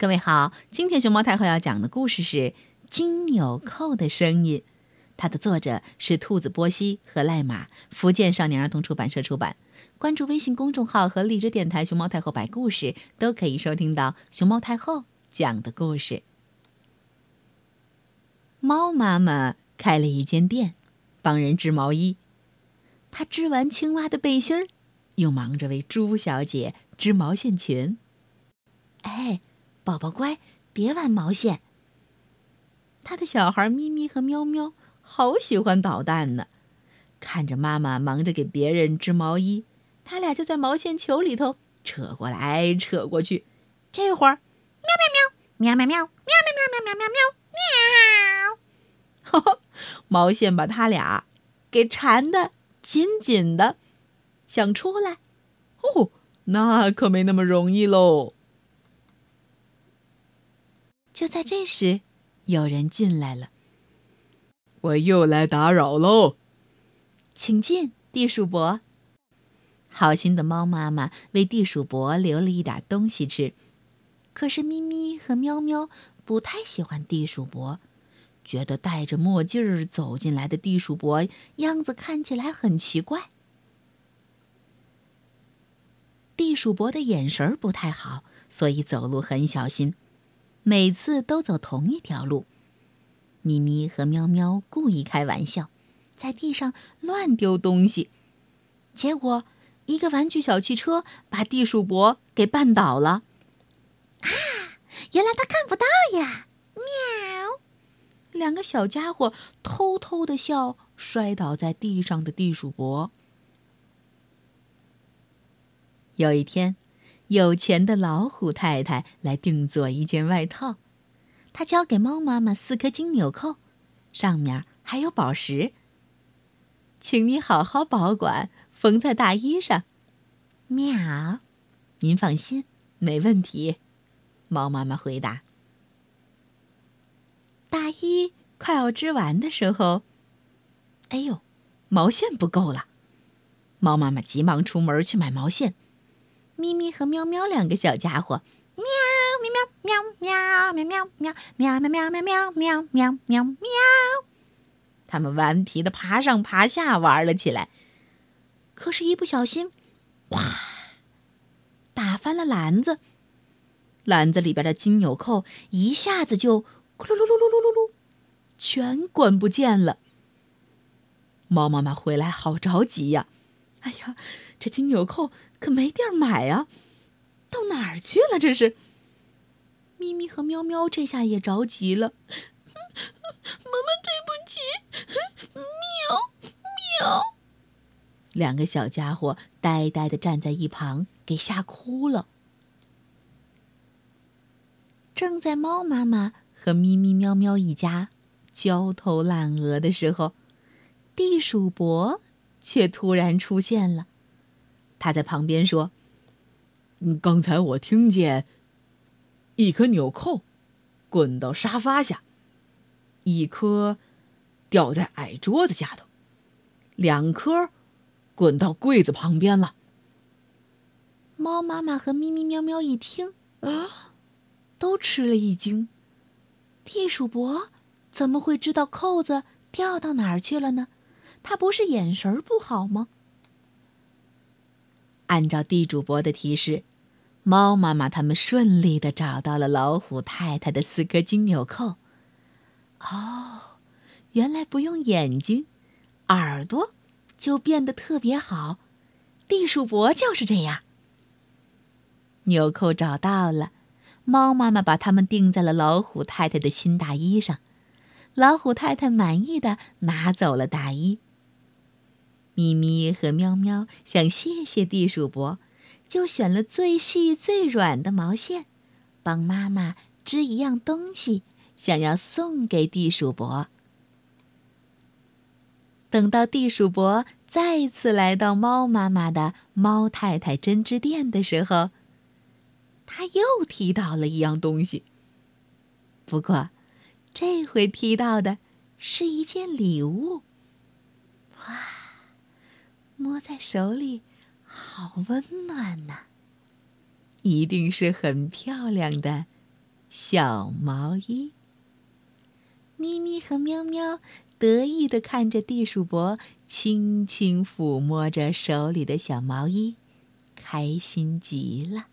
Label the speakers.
Speaker 1: 各位好，今天熊猫太后要讲的故事是《金纽扣的声音》，它的作者是兔子波西和赖马，福建少年儿童出版社出版。关注微信公众号和荔枝电台“熊猫太后摆故事”，都可以收听到熊猫太后讲的故事。猫妈妈开了一间店，帮人织毛衣。她织完青蛙的背心儿，又忙着为猪小姐织毛线裙。哎。宝宝乖别玩毛线。他的小孩咪咪和喵喵好喜欢捣蛋呢。看着妈妈忙着给别人织毛衣他俩就在毛线球里头扯过来扯过去。这会儿喵喵喵喵喵喵喵喵喵喵喵喵喵。喵喵哈哈 毛线把他俩给缠得紧紧的想出来。哦那可没那么容易喽。就在这时，有人进来了。
Speaker 2: 我又来打扰喽，
Speaker 1: 请进，地鼠伯。好心的猫妈妈为地鼠伯留了一点东西吃，可是咪咪和喵喵不太喜欢地鼠伯，觉得戴着墨镜儿走进来的地鼠伯样子看起来很奇怪。地鼠伯的眼神不太好，所以走路很小心。每次都走同一条路，咪咪和喵喵故意开玩笑，在地上乱丢东西，结果一个玩具小汽车把地鼠伯给绊倒了。啊！原来他看不到呀！喵！两个小家伙偷偷的笑，摔倒在地上的地鼠伯。有一天。有钱的老虎太太来定做一件外套，她交给猫妈妈四颗金纽扣，上面还有宝石。请你好好保管，缝在大衣上。喵，您放心，没问题。猫妈妈回答。大衣快要织完的时候，哎呦，毛线不够了。猫妈妈急忙出门去买毛线。咪咪和喵喵两个小家伙，喵喵喵喵喵喵喵喵喵喵喵喵喵喵喵喵，他们顽皮的爬上爬下玩了起来。可是，一不小心，哇，打翻了篮子，篮子里边的金纽扣一下子就咕噜噜噜噜噜噜噜，全滚不见了。猫妈妈回来好着急呀！哎呀，这金纽扣可没地儿买啊，到哪儿去了？这是。咪咪和喵喵这下也着急了。妈妈，对不起。喵喵。两个小家伙呆呆的站在一旁，给吓哭了。正在猫妈妈和咪咪喵喵一家焦头烂额的时候，地鼠伯。却突然出现了，他在旁边说：“
Speaker 2: 刚才我听见一颗纽扣滚到沙发下，一颗掉在矮桌子下头，两颗滚到柜子旁边了。”
Speaker 1: 猫妈妈和咪咪喵喵一听啊，都吃了一惊。地鼠伯怎么会知道扣子掉到哪儿去了呢？他不是眼神不好吗？按照地主伯的提示，猫妈妈他们顺利的找到了老虎太太的四颗金纽扣。哦，原来不用眼睛，耳朵就变得特别好。地鼠伯就是这样。纽扣找到了，猫妈妈把它们钉在了老虎太太的新大衣上。老虎太太满意的拿走了大衣。咪咪和喵喵想谢谢地鼠伯，就选了最细最软的毛线，帮妈妈织一样东西，想要送给地鼠伯。等到地鼠伯再次来到猫妈妈的猫太太针织店的时候，他又提到了一样东西。不过，这回提到的是一件礼物。哇！摸在手里，好温暖呐！一定是很漂亮的小毛衣。咪咪和喵喵得意地看着地鼠伯，轻轻抚摸着手里的小毛衣，开心极了。